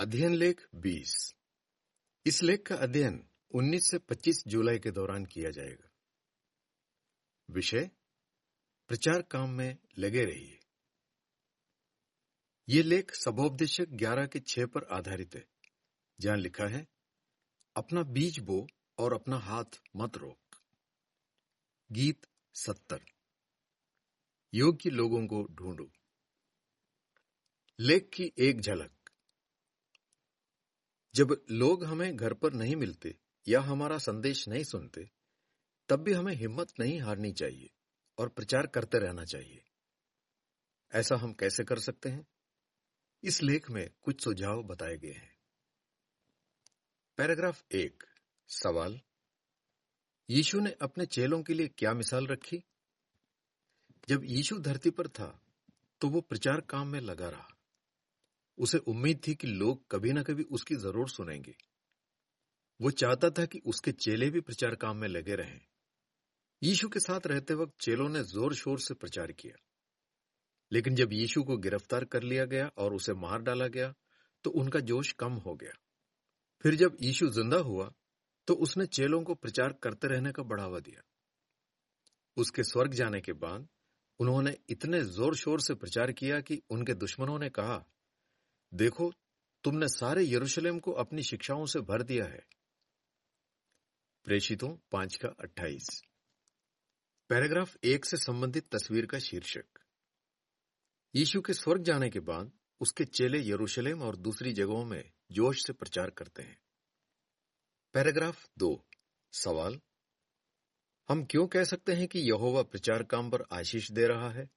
अध्ययन लेख 20 इस लेख का अध्ययन 19 से 25 जुलाई के दौरान किया जाएगा। विषय, प्रचार काम में लगे रहिए। ये लेख सबोपदेशक 11 के 6 पर आधारित है। जहाँ लिखा है, अपना बीज बो और अपना हाथ मत रोक। गीत सत्तर। योग्य लोगों को ढूंढो। लेख की एक झलक। जब लोग हमें घर पर नहीं मिलते या हमारा संदेश नहीं सुनते, तब भी हमें हिम्मत नहीं हारनी चाहिए और प्रचार करते रहना चाहिए। ऐसा हम कैसे कर सकते हैं? इस लेख में कुछ सुझाव बताए गए हैं। पैराग्राफ एक, सवाल। यीशु ने अपने चेलों के लिए क्या मिसाल रखी? जब यीशु धरती पर था तो वो प्रचार काम में लगा रहा। उसे उम्मीद थी कि लोग कभी ना कभी उसकी ज़रूर सुनेंगे। वो चाहता था कि उसके चेले भी प्रचार काम में लगे रहें। यीशु के साथ रहते वक्त चेलों ने ज़ोर शोर से प्रचार किया। लेकिन जब यीशु को गिरफ़्तार कर लिया गया और उसे मार डाला गया तो उनका जोश कम हो गया। फिर जब यीशु ज़िंदा हुआ तो उसने चेलों को प्रचार करते रहने का बढ़ावा दिया। उसके स्वर्ग जाने के बाद उन्होंने इतने ज़ोर शोर से प्रचार किया कि उनके दुश्मनों ने कहा देखो, तुमने सारे यरूशलेम को अपनी शिक्षाओं से भर दिया है। प्रेषितों, पाँच का अट्ठाईस। पैराग्राफ एक से संबंधित तस्वीर का शीर्षक। यीशु के स्वर्ग जाने के बाद उसके चेले यरूशलेम और दूसरी जगहों में जोश से प्रचार करते हैं। पैराग्राफ दो। सवाल? हम क्यों कह सकते हैं कि यहोवा प्रचार काम पर आशीष दे रहा है?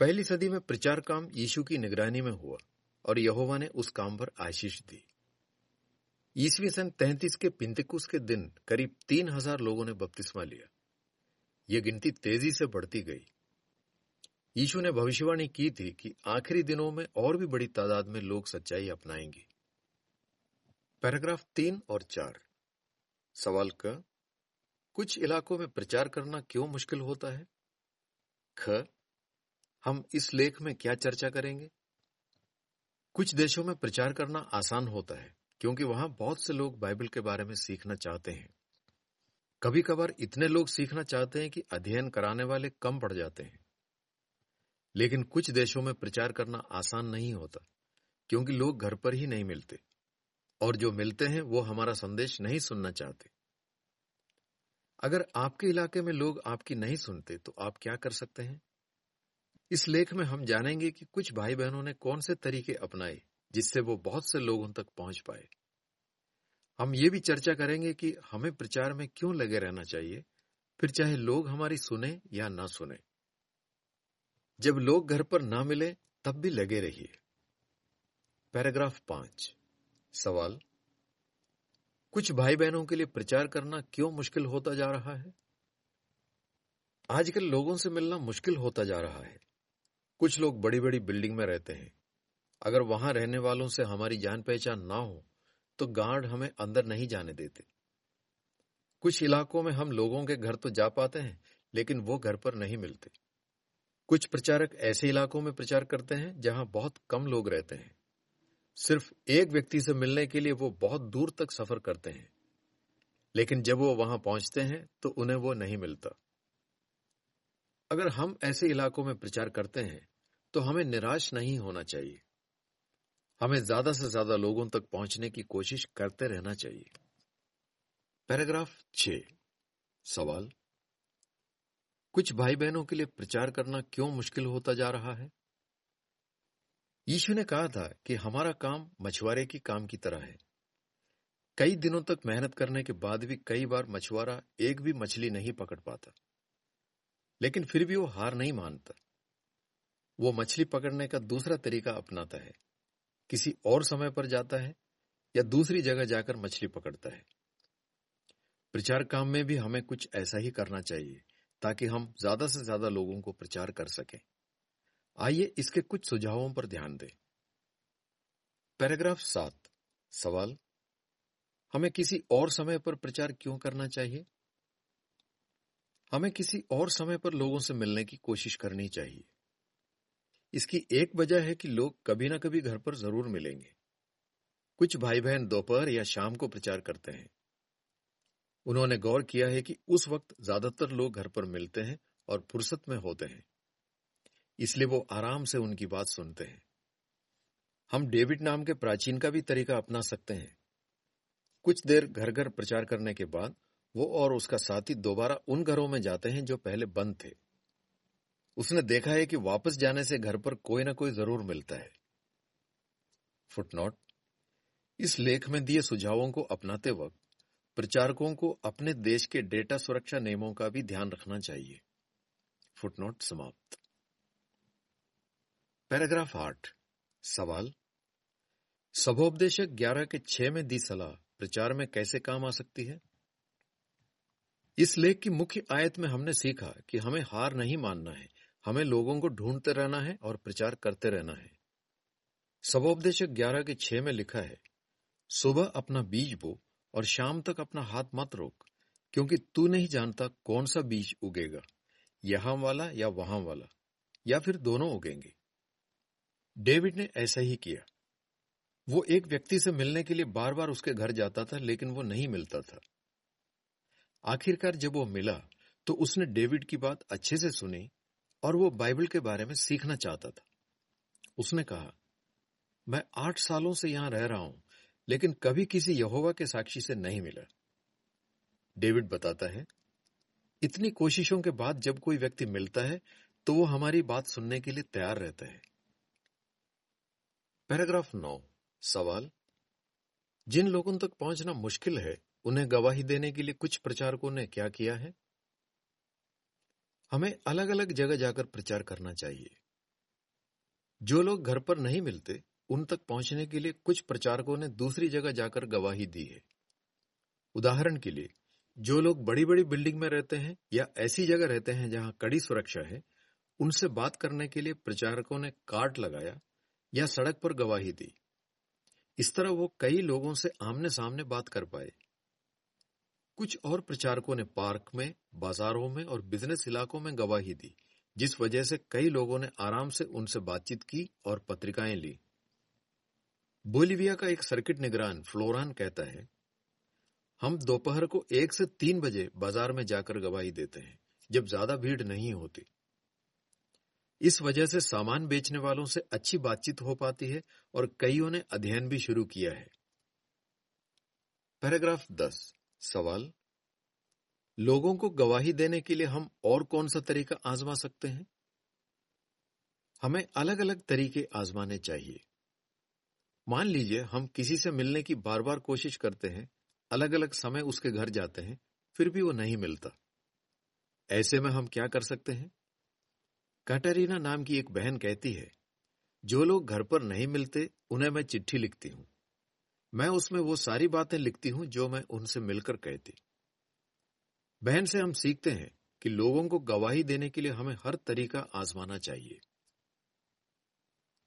पहली सदी में प्रचार काम यीशु की निगरानी में हुआ और यहोवा ने उस काम पर आशीष दी। ईसवी सन तैतीस के पिंतिकुस के दिन करीब तीन हज़ार लोगों ने बपतिस्मा लिया। यह गिनती तेज़ी से बढ़ती गई। यीशु ने भविष्यवाणी की थी कि आखिरी दिनों में और भी बड़ी तादाद में लोग सच्चाई अपनाएँगे। पैराग्राफ तीन और चार। सवाल क, कुछ इलाकों में प्रचार करना क्यों मुश्किल होता है? ख हम इस लेख में क्या चर्चा करेंगे? कुछ देशों में प्रचार करना आसान होता है, क्योंकि वहाँ बहुत से लोग बाइबल के बारे में सीखना चाहते हैं। कभी कभार इतने लोग सीखना चाहते हैं कि अध्ययन कराने वाले कम पड़ जाते हैं। लेकिन कुछ देशों में प्रचार करना आसान नहीं होता, क्योंकि लोग घर पर ही नहीं मिलते, और जो मिलते हैं वो हमारा संदेश नहीं सुनना चाहते। अगर आपके इलाके में लोग आपकी नहीं सुनते तो आप क्या कर सकते हैं? इस लेख में हम जानेंगे कि कुछ भाई बहनों ने कौन से तरीके अपनाए, जिससे वो बहुत से लोगों तक पहुँच पाए। हम ये भी चर्चा करेंगे कि हमें प्रचार में क्यों लगे रहना चाहिए, फिर चाहे लोग हमारी सुने या ना सुने। जब लोग घर पर ना मिले, तब भी लगे रहिए। पैराग्राफ पाँच। सवाल, कुछ भाई बहनों के लिए प्रचार करना क्यों मुश्किल होता जा रहा है? आजकल लोगों से मिलना मुश्किल होता जा रहा है। कुछ लोग बड़ी बड़ी बिल्डिंग में रहते हैं। अगर वहाँ रहने वालों से हमारी जान पहचान ना हो तो गार्ड हमें अंदर नहीं जाने देते। कुछ इलाकों में हम लोगों के घर तो जा पाते हैं, लेकिन वो घर पर नहीं मिलते। कुछ प्रचारक ऐसे इलाकों में प्रचार करते हैं, जहाँ बहुत कम लोग रहते हैं। सिर्फ़ एक व्यक्ति से मिलने के लिए वो बहुत दूर तक सफ़र करते हैं। लेकिन जब वो वहाँ पहुँचते हैं तो उन्हें वो नहीं मिलता। अगर हम ऐसे इलाकों में प्रचार करते हैं तो हमें निराश नहीं होना चाहिए। हमें ज़्यादा से ज़्यादा लोगों तक पहुँचने की कोशिश करते रहना चाहिए। पैराग्राफ छ सवाल, कुछ भाई बहनों के लिए प्रचार करना क्यों मुश्किल होता जा रहा है? यीशु ने कहा था कि हमारा काम मछुआरे की काम की तरह है। कई दिनों तक मेहनत करने के बाद भी कई बार मछुआरा एक भी मछली नहीं पकड़ पाता। लेकिन फिर भी वो हार नहीं मानता। वो मछली पकड़ने का दूसरा तरीका अपनाता है। किसी और समय पर जाता है या दूसरी जगह जाकर मछली पकड़ता है। प्रचार काम में भी हमें कुछ ऐसा ही करना चाहिए, ताकि हम ज़्यादा से ज़्यादा लोगों को प्रचार कर सकें। आइए इसके कुछ सुझावों पर ध्यान दें। पैराग्राफ सात। सवाल, हमें किसी और समय पर प्रचार क्यों करना चाहिए? हमें किसी और समय पर लोगों से मिलने की कोशिश करनी चाहिए। इसकी एक वजह है कि लोग कभी ना कभी घर पर ज़रूर मिलेंगे। कुछ भाई बहन दोपहर या शाम को प्रचार करते हैं। उन्होंने गौर किया है कि उस वक्त ज़्यादातर लोग घर पर मिलते हैं और फुर्सत में होते हैं। इसलिए वो आराम से उनकी बात सुनते हैं। हम डेविड नाम के प्राचीन का भी तरीका अपना सकते हैं। कुछ देर घर घर प्रचार करने के बाद वो और उसका साथी दोबारा उन घरों में जाते हैं जो पहले बंद थे। उसने देखा है कि वापस जाने से घर पर कोई ना कोई ज़रूर मिलता है। फुटनोट, इस लेख में दिए सुझावों को अपनाते वक्त प्रचारकों को अपने देश के डेटा सुरक्षा नियमों का भी ध्यान रखना चाहिए। फुटनोट समाप्त। पैराग्राफ आठ। सवाल, सभोपदेशक ग्यारह के छह में दी सलाह प्रचार में कैसे काम आ सकती है? इस लेख की मुख्य आयत में हमने सीखा कि हमें हार नहीं मानना है। हमें लोगों को ढूंढते रहना है और प्रचार करते रहना है। सभोपदेशक ग्यारह के छह में लिखा है, सुबह अपना बीज बो और शाम तक अपना हाथ मत रोक, क्योंकि तू नहीं जानता कौन सा बीज उगेगा, यहाँ वाला या वहाँ वाला, या फिर दोनों उगेंगे। डेविड ने ऐसा ही किया। वो एक व्यक्ति से मिलने के लिए बार बार उसके घर जाता था, लेकिन वो नहीं मिलता था। आखिरकार जब वो मिला तो उसने डेविड की बात अच्छे से सुनी और वो बाइबल के बारे में सीखना चाहता था। उसने कहा, मैं आठ सालों से यहाँ रह रहा हूँ, लेकिन कभी किसी यहोवा के साक्षी से नहीं मिला। डेविड बताता है, इतनी कोशिशों के बाद जब कोई व्यक्ति मिलता है तो वो हमारी बात सुनने के लिए तैयार रहता है। पैराग्राफ नौ, सवाल, जिन लोगों तक पहुँचना मुश्किल है उन्हें गवाही देने के लिए कुछ प्रचारकों ने क्या किया है? हमें अलग अलग जगह जाकर प्रचार करना चाहिए। जो लोग घर पर नहीं मिलते, उन तक पहुँचने के लिए कुछ प्रचारकों ने दूसरी जगह जाकर गवाही दी है। उदाहरण के लिए, जो लोग बड़ी बड़ी बिल्डिंग में रहते हैं या ऐसी जगह रहते हैं जहाँ कड़ी सुरक्षा है, उनसे बात करने के लिए प्रचारकों ने कार्ड लगाया या सड़क पर गवाही दी। इस तरह वो कई लोगों से आमने सामने बात कर पाए। कुछ और प्रचारकों ने पार्क में, बाजारों में और बिज़नेस इलाकों में गवाही दी, जिस वजह से कई लोगों ने आराम से उनसे बातचीत की और पत्रिकाएँ ली। बोलिविया का एक सर्किट निगरान, फ्लोरान, कहता है, हम दोपहर को एक से तीन बजे बाज़ार में जाकर गवाही देते हैं, जब ज़्यादा भीड़ नहीं होती। इस वजह से सामान बेचने वालों से अच्छी बातचीत हो पाती है और कईयों ने अध्ययन भी शुरू किया है। पैराग्राफ दस। सवाल, लोगों को गवाही देने के लिए हम और कौन सा तरीका आजमा सकते हैं? हमें अलग अलग तरीके आजमाने चाहिए। मान लीजिए, हम किसी से मिलने की बार बार कोशिश करते हैं अलग अलग समय उसके घर जाते हैं, फिर भी वो नहीं मिलता। ऐसे में हम क्या कर सकते हैं? कैटरीना नाम की एक बहन कहती है, जो लोग घर पर नहीं मिलते, उन्हें मैं चिट्ठी लिखती हूँ। मैं उसमें वो सारी बातें लिखती हूँ जो मैं उनसे मिलकर कहती। बहन से हम सीखते हैं कि लोगों को गवाही देने के लिए हमें हर तरीका आजमाना चाहिए।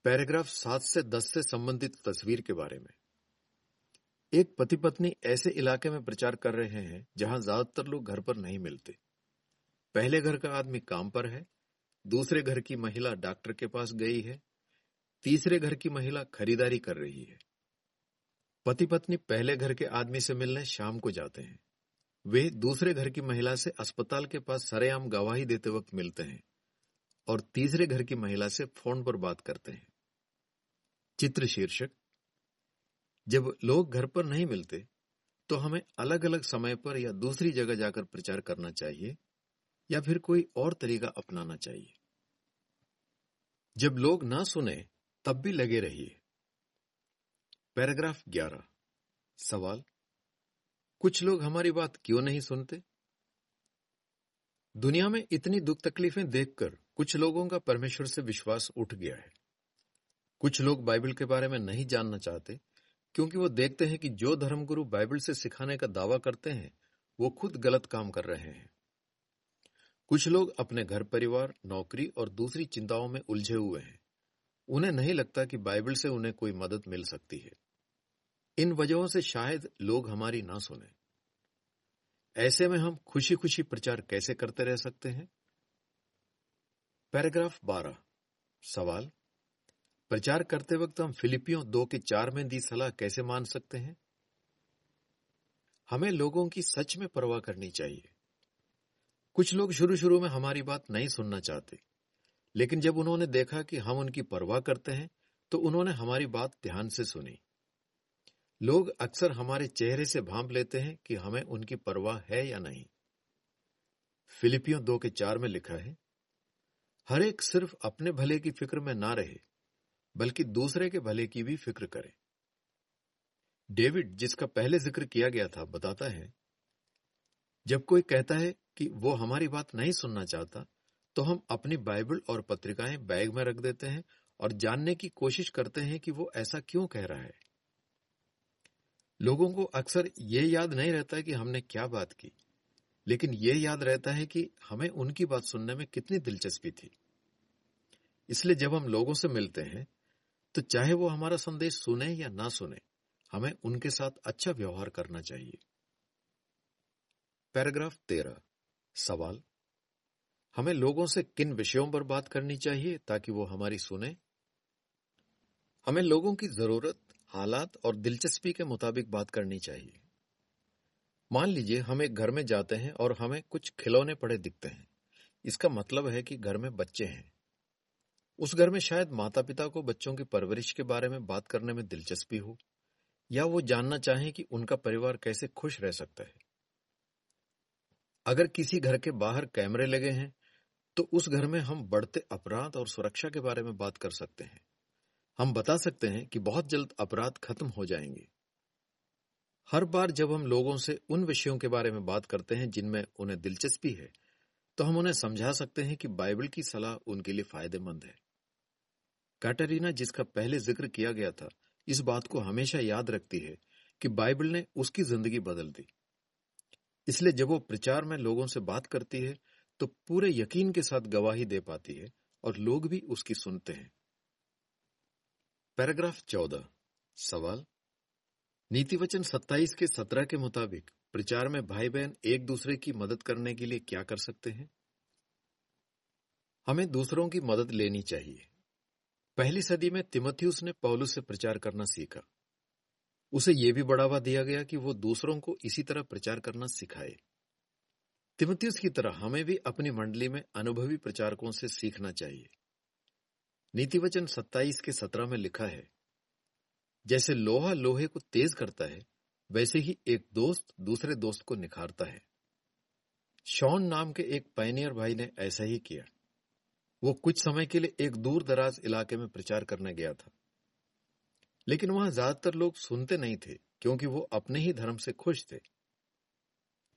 पैराग्राफ सात से दस से संबंधित तस्वीर के बारे में। एक पति पत्नी ऐसे इलाके में प्रचार कर रहे हैं जहाँ ज़्यादातर लोग घर पर नहीं मिलते। पहले घर का आदमी काम पर है, दूसरे घर की महिला डॉक्टर के पास गई है, तीसरे घर की महिला खरीदारी कर रही है। पति पत्नी पहले घर के आदमी से मिलने शाम को जाते हैं। वे दूसरे घर की महिला से अस्पताल के पास सरेआम गवाही देते वक्त मिलते हैं और तीसरे घर की महिला से फ़ोन पर बात करते हैं। चित्र शीर्षक, जब लोग घर पर नहीं मिलते तो हमें अलग अलग समय पर या दूसरी जगह जाकर प्रचार करना चाहिए या फिर कोई और तरीका अपनाना चाहिए। जब लोग ना सुने, तब भी लगे रहिए। पैराग्राफ 11 सवाल, कुछ लोग हमारी बात क्यों नहीं सुनते? दुनिया में इतनी दुख तकलीफें देखकर कुछ लोगों का परमेश्वर से विश्वास उठ गया है। कुछ लोग बाइबल के बारे में नहीं जानना चाहते, क्योंकि वो देखते हैं कि जो धर्मगुरु बाइबल से सिखाने का दावा करते हैं, वो खुद गलत काम कर रहे हैं। कुछ लोग अपने घर परिवार, नौकरी और दूसरी चिंताओं में उलझे हुए हैं। उन्हें नहीं लगता कि बाइबल से उन्हें कोई मदद मिल सकती है। इन वजहों से शायद लोग हमारी ना सुने। ऐसे में हम खुशी खुशी प्रचार कैसे करते रह सकते हैं? पैराग्राफ 12 सवाल, प्रचार करते वक्त हम फिलिपियों दो के चार में दी सलाह कैसे मान सकते हैं? हमें लोगों की सच में परवाह करनी चाहिए। कुछ लोग शुरू शुरू में हमारी बात नहीं सुनना चाहते, लेकिन जब उन्होंने देखा कि हम उनकी परवाह करते हैं तो उन्होंने हमारी बात ध्यान से सुनी। लोग अक्सर हमारे चेहरे से भांप लेते हैं कि हमें उनकी परवाह है या नहीं। फिलिपियों दो के चार में लिखा है, हर एक सिर्फ़ अपने भले की फ़िक्र में ना रहे, बल्कि दूसरे के भले की भी फ़िक्र करे। डेविड, जिसका पहले ज़िक्र किया गया था, बताता है, जब कोई कहता है कि वो हमारी बात नहीं सुनना चाहता तो हम अपनी बाइबल और पत्रिकाएँ बैग में रख देते हैं और जानने की कोशिश करते हैं कि वो ऐसा क्यों कह रहा है। लोगों को अक्सर ये याद नहीं रहता कि हमने क्या बात की। लेकिन ये याद रहता है कि हमें उनकी बात सुनने में कितनी दिलचस्पी थी। इसलिए जब हम लोगों से मिलते हैं तो चाहे वो हमारा संदेश सुने या ना सुने, हमें उनके साथ अच्छा व्यवहार करना चाहिए। पैराग्राफ तेरह। सवाल? हमें लोगों से किन विषयों पर बात करनी चाहिए ताकि वो हमारी सुने? हमें लोगों की ज़रूरत हालात और दिलचस्पी के मुताबिक बात करनी चाहिए। मान लीजिए हम एक घर में जाते हैं और हमें कुछ खिलौने पड़े दिखते हैं। इसका मतलब है कि घर में बच्चे हैं। उस घर में शायद माता पिता को बच्चों की परवरिश के बारे में बात करने में दिलचस्पी हो, या वो जानना चाहें कि उनका परिवार कैसे खुश रह सकता है। अगर किसी घर के बाहर कैमरे लगे हैं तो उस घर में हम बढ़ते अपराध और सुरक्षा के बारे में बात कर सकते हैं। हम बता सकते हैं कि बहुत जल्द अपराध खत्म हो जाएँगे। हर बार जब हम लोगों से उन विषयों के बारे में बात करते हैं जिनमें उन्हें दिलचस्पी है तो हम उन्हें समझा सकते हैं कि बाइबल की सलाह उनके लिए फ़ायदेमंद है। कैटरीना, जिसका पहले ज़िक्र किया गया था, इस बात को हमेशा याद रखती है कि बाइबल ने उसकी ज़िंदगी बदल दी। इसलिए जब वो प्रचार में लोगों से बात करती है तो पूरे यकीन के साथ गवाही दे पाती है और लोग भी उसकी सुनते हैं। पैराग्राफ चौदह, सवाल। नीति वचन सत्ताईस के सत्रह के मुताबिक प्रचार में भाई बहन एक दूसरे की मदद करने के लिए क्या कर सकते हैं? हमें दूसरों की मदद लेनी चाहिए। पहली सदी में तिमथियुस ने पौलुस से प्रचार करना सीखा। उसे यह भी बढ़ावा दिया गया कि वो दूसरों को इसी तरह प्रचार करना सिखाए। तिमथियुस की तरह हमें भी अपनी मंडली में अनुभवी प्रचारकों से सीखना चाहिए। नीति वचन सत्ताईस के सत्रह में लिखा है, जैसे लोहा लोहे को तेज करता है, वैसे ही एक दोस्त दूसरे दोस्त को निखारता है। शॉन नाम के एक पैनियर भाई ने ऐसा ही किया। वो कुछ समय के लिए एक दूर दराज इलाके में प्रचार करने गया था। लेकिन वहाँ ज़्यादातर लोग सुनते नहीं थे, क्योंकि वो अपने ही धर्म से खुश थे।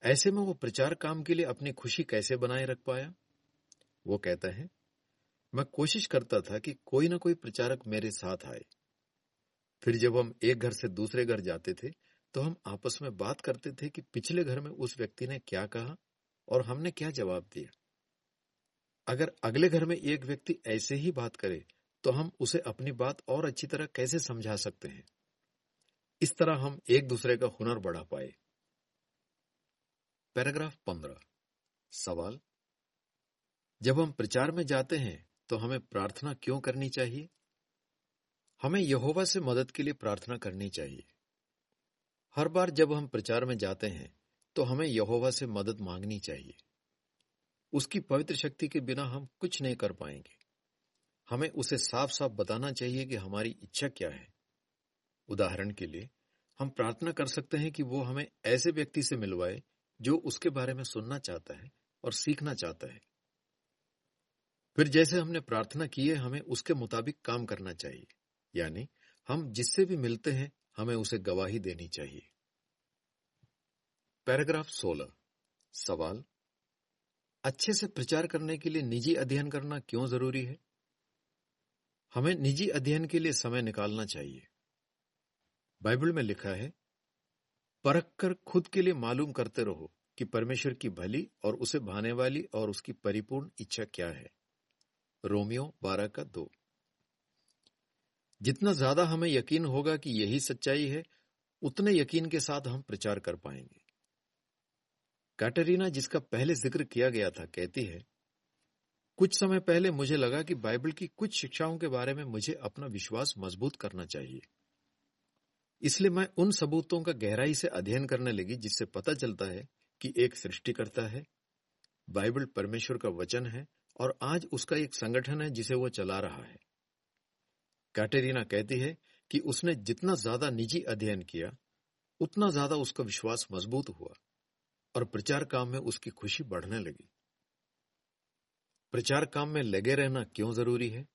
ऐसे में वो प्रचार काम के लिए अपनी खुशी कैसे बनाए रख पाया? वो कहता है मैं कोशिश करता था कि कोई ना कोई प्रचारक मेरे साथ आए। फिर जब हम एक घर से दूसरे घर जाते थे तो हम आपस में बात करते थे कि पिछले घर में उस व्यक्ति ने क्या कहा और हमने क्या जवाब दिया। अगर अगले घर में एक व्यक्ति ऐसे ही बात करे तो हम उसे अपनी बात और अच्छी तरह कैसे समझा सकते हैं? इस तरह हम एक दूसरे का हुनर बढ़ा पाए। पैराग्राफ पंद्रह। सवाल? जब हम प्रचार में जाते हैं तो हमें प्रार्थना क्यों करनी चाहिए? हमें यहोवा से मदद के लिए प्रार्थना करनी चाहिए। हर बार जब हम प्रचार में जाते हैं तो हमें यहोवा से मदद मांगनी चाहिए। उसकी पवित्र शक्ति के बिना हम कुछ नहीं कर पाएँगे। हमें उसे साफ़ साफ़ बताना चाहिए कि हमारी इच्छा क्या है। उदाहरण के लिए, हम प्रार्थना कर सकते हैं कि वो हमें ऐसे व्यक्ति से मिलवाए, जो उसके बारे में सुनना चाहता है और सीखना चाहता है। फिर जैसे हमने प्रार्थना की है, हमें उसके मुताबिक काम करना चाहिए। यानी हम जिससे भी मिलते हैं, हमें उसे गवाही देनी चाहिए। पैराग्राफ 16 सवाल, अच्छे से प्रचार करने के लिए निजी अध्ययन करना क्यों ज़रूरी है? हमें निजी अध्ययन के लिए समय निकालना चाहिए। बाइबल में लिखा है परख कर खुद के लिए मालूम करते रहो कि परमेश्वर की भली और उसे भाने वाली और उसकी परिपूर्ण इच्छा क्या है। रोमियो बारह का दो। जितना ज़्यादा हमें यकीन होगा कि यही सच्चाई है, उतने यकीन के साथ हम प्रचार कर पाएँगे। कैटरीना, जिसका पहले ज़िक्र किया गया था, कहती है, कुछ समय पहले मुझे लगा कि बाइबल की कुछ शिक्षाओं के बारे में मुझे अपना विश्वास मज़बूत करना चाहिए। इसलिए मैं उन सबूतों का गहराई से अध्ययन करने लगी, जिससे पता चलता है कि एक सृष्टिकर्ता है, बाइबल परमेश्वर का वचन है और आज उसका एक संगठन है जिसे वो चला रहा है। कैटेरिना कहती है कि उसने जितना ज़्यादा निजी अध्ययन किया, उतना ज़्यादा उसका विश्वास मज़बूत हुआ और प्रचार काम में उसकी खुशी बढ़ने लगी। प्रचार काम में लगे रहना क्यों ज़रूरी है?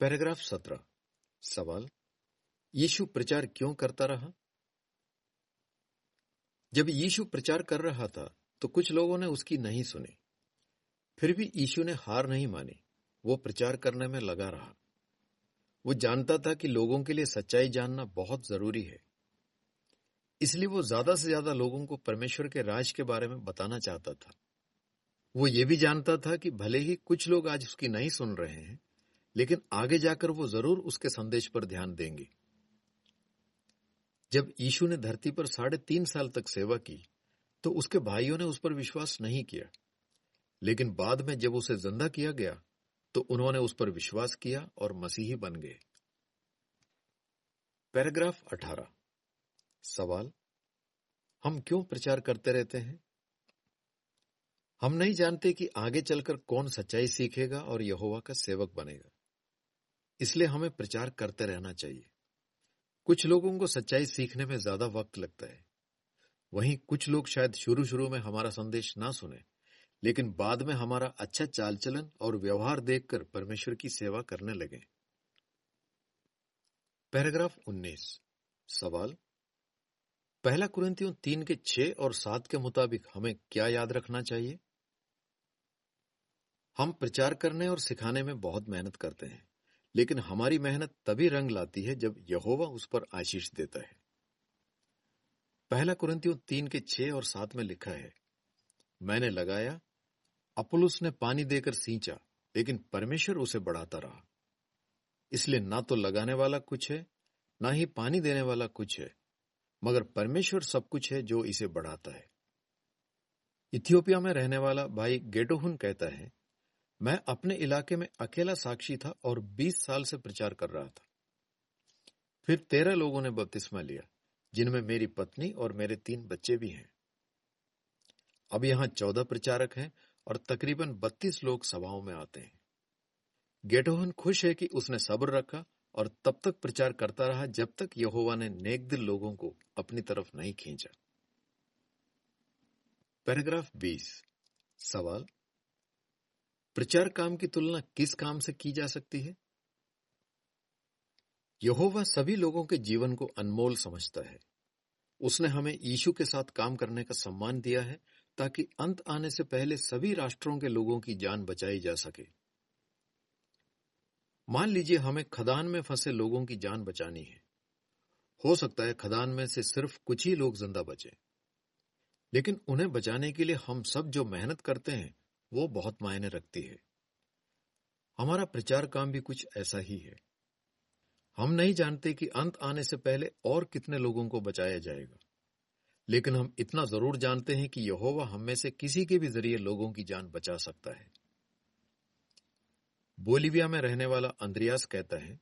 पैराग्राफ सत्रह। सवाल, यीशु प्रचार क्यों करता रहा? जब यीशु प्रचार कर रहा था तो कुछ लोगों ने उसकी नहीं सुनी। फिर भी यीशु ने हार नहीं मानी। वो प्रचार करने में लगा रहा। वो जानता था कि लोगों के लिए सच्चाई जानना बहुत ज़रूरी है। इसलिए वो ज़्यादा से ज़्यादा लोगों को परमेश्वर के राज के बारे में बताना चाहता था। वो ये भी जानता था कि भले ही कुछ लोग आज उसकी नहीं सुन रहे हैं, लेकिन आगे जाकर वो ज़रूर उसके संदेश पर ध्यान देंगे। जब यीशु ने धरती पर साढ़े तीन साल तक सेवा की तो उसके भाइयों ने उस पर विश्वास नहीं किया। लेकिन बाद में जब उसे ज़िंदा किया गया तो उन्होंने उस पर विश्वास किया और मसीही बन गए। पैराग्राफ 18 सवाल, हम क्यों प्रचार करते रहते हैं? हम नहीं जानते कि आगे चलकर कौन सच्चाई सीखेगा और यहोवा का सेवक बनेगा। इसलिए हमें प्रचार करते रहना चाहिए। कुछ लोगों को सच्चाई सीखने में ज़्यादा वक्त लगता है। वहीं कुछ लोग शायद शुरू शुरू में हमारा संदेश ना सुने। लेकिन बाद में हमारा अच्छा चाल चलन और व्यवहार देखकर परमेश्वर की सेवा करने लगे। पैराग्राफ 19 सवाल? पहला कुरंतियों तीन के छह और सात के मुताबिक हमें क्या याद रखना चाहिए? हम प्रचार करने और सिखाने में बहुत मेहनत करते हैं, लेकिन हमारी मेहनत तभी रंग लाती है जब यहोवा उस पर आशीष देता है। पहला कुरंतियों तीन के छह और सात में लिखा है, मैंने लगाया अपुलुस ने पानी देकर सींचा, लेकिन परमेश्वर उसे बढ़ाता रहा। इसलिए ना तो लगाने वाला कुछ है, ना ही पानी देने वाला कुछ है, मगर परमेश्वर सब कुछ है जो इसे बढ़ाता है। इथियोपिया में रहने वाला भाई गेटोहुन कहता है, मैं अपने इलाके में अकेला साक्षी था और 20 साल से प्रचार कर रहा था। फिर तेरह लोगों ने बपतिस्मा लिया, जिनमें मेरी पत्नी और मेरे तीन बच्चे भी हैं। अब यहाँ चौदह प्रचारक हैं और तकरीबन बत्तीस लोग सभाओं में आते हैं। गेटोहन खुश है कि उसने सब्र रखा और तब तक प्रचार करता रहा जब तक यहोवा ने नेक दिल लोगों को अपनी तरफ़ नहीं खींचा। पैराग्राफ 20 सवाल, प्रचार काम की तुलना किस काम से की जा सकती है? यहोवा सभी लोगों के जीवन को अनमोल समझता है। उसने हमें यीशु के साथ काम करने का सम्मान दिया है ताकि अंत आने से पहले सभी राष्ट्रों के लोगों की जान बचाई जा सके। मान लीजिए हमें खदान में फंसे लोगों की जान बचानी है। हो सकता है खदान में से सिर्फ़ कुछ ही लोग ज़िंदा बचे। लेकिन उन्हें बचाने के लिए हम सब जो मेहनत करते हैं, वो बहुत मायने रखती है। हमारा प्रचार काम भी कुछ ऐसा ही है। हम नहीं जानते कि अंत आने से पहले और कितने लोगों को बचाया जाएगा। लेकिन हम इतना ज़रूर जानते हैं कि यहोवा हम में से किसी के भी ज़रिए लोगों की जान बचा सकता है। बोलिविया में रहने वाला अंद्रियास कहता है,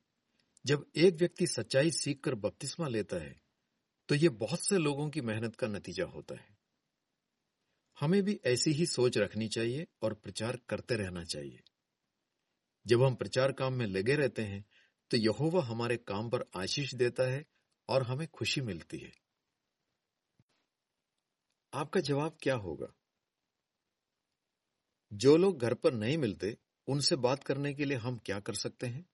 जब एक व्यक्ति सच्चाई सीखकर बपतिस्मा लेता है तो यह बहुत से लोगों की मेहनत का नतीजा होता है। हमें भी ऐसी ही सोच रखनी चाहिए और प्रचार करते रहना चाहिए। जब हम प्रचार काम में लगे रहते हैं तो यहोवा हमारे काम पर आशीष देता है और हमें खुशी मिलती है। आपका जवाब क्या होगा? जो लोग घर पर नहीं मिलते, उनसे बात करने के लिए हम क्या कर सकते हैं?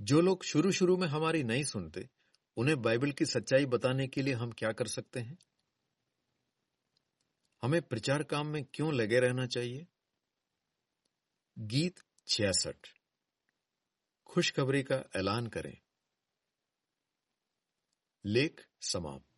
जो लोग शुरू शुरू में हमारी नहीं सुनते, उन्हें बाइबल की सच्चाई बताने के लिए हम क्या कर सकते हैं? हमें प्रचार काम में क्यों लगे रहना चाहिए? गीत छियासठ। खुशखबरी का ऐलान करें। लेख समाप्त।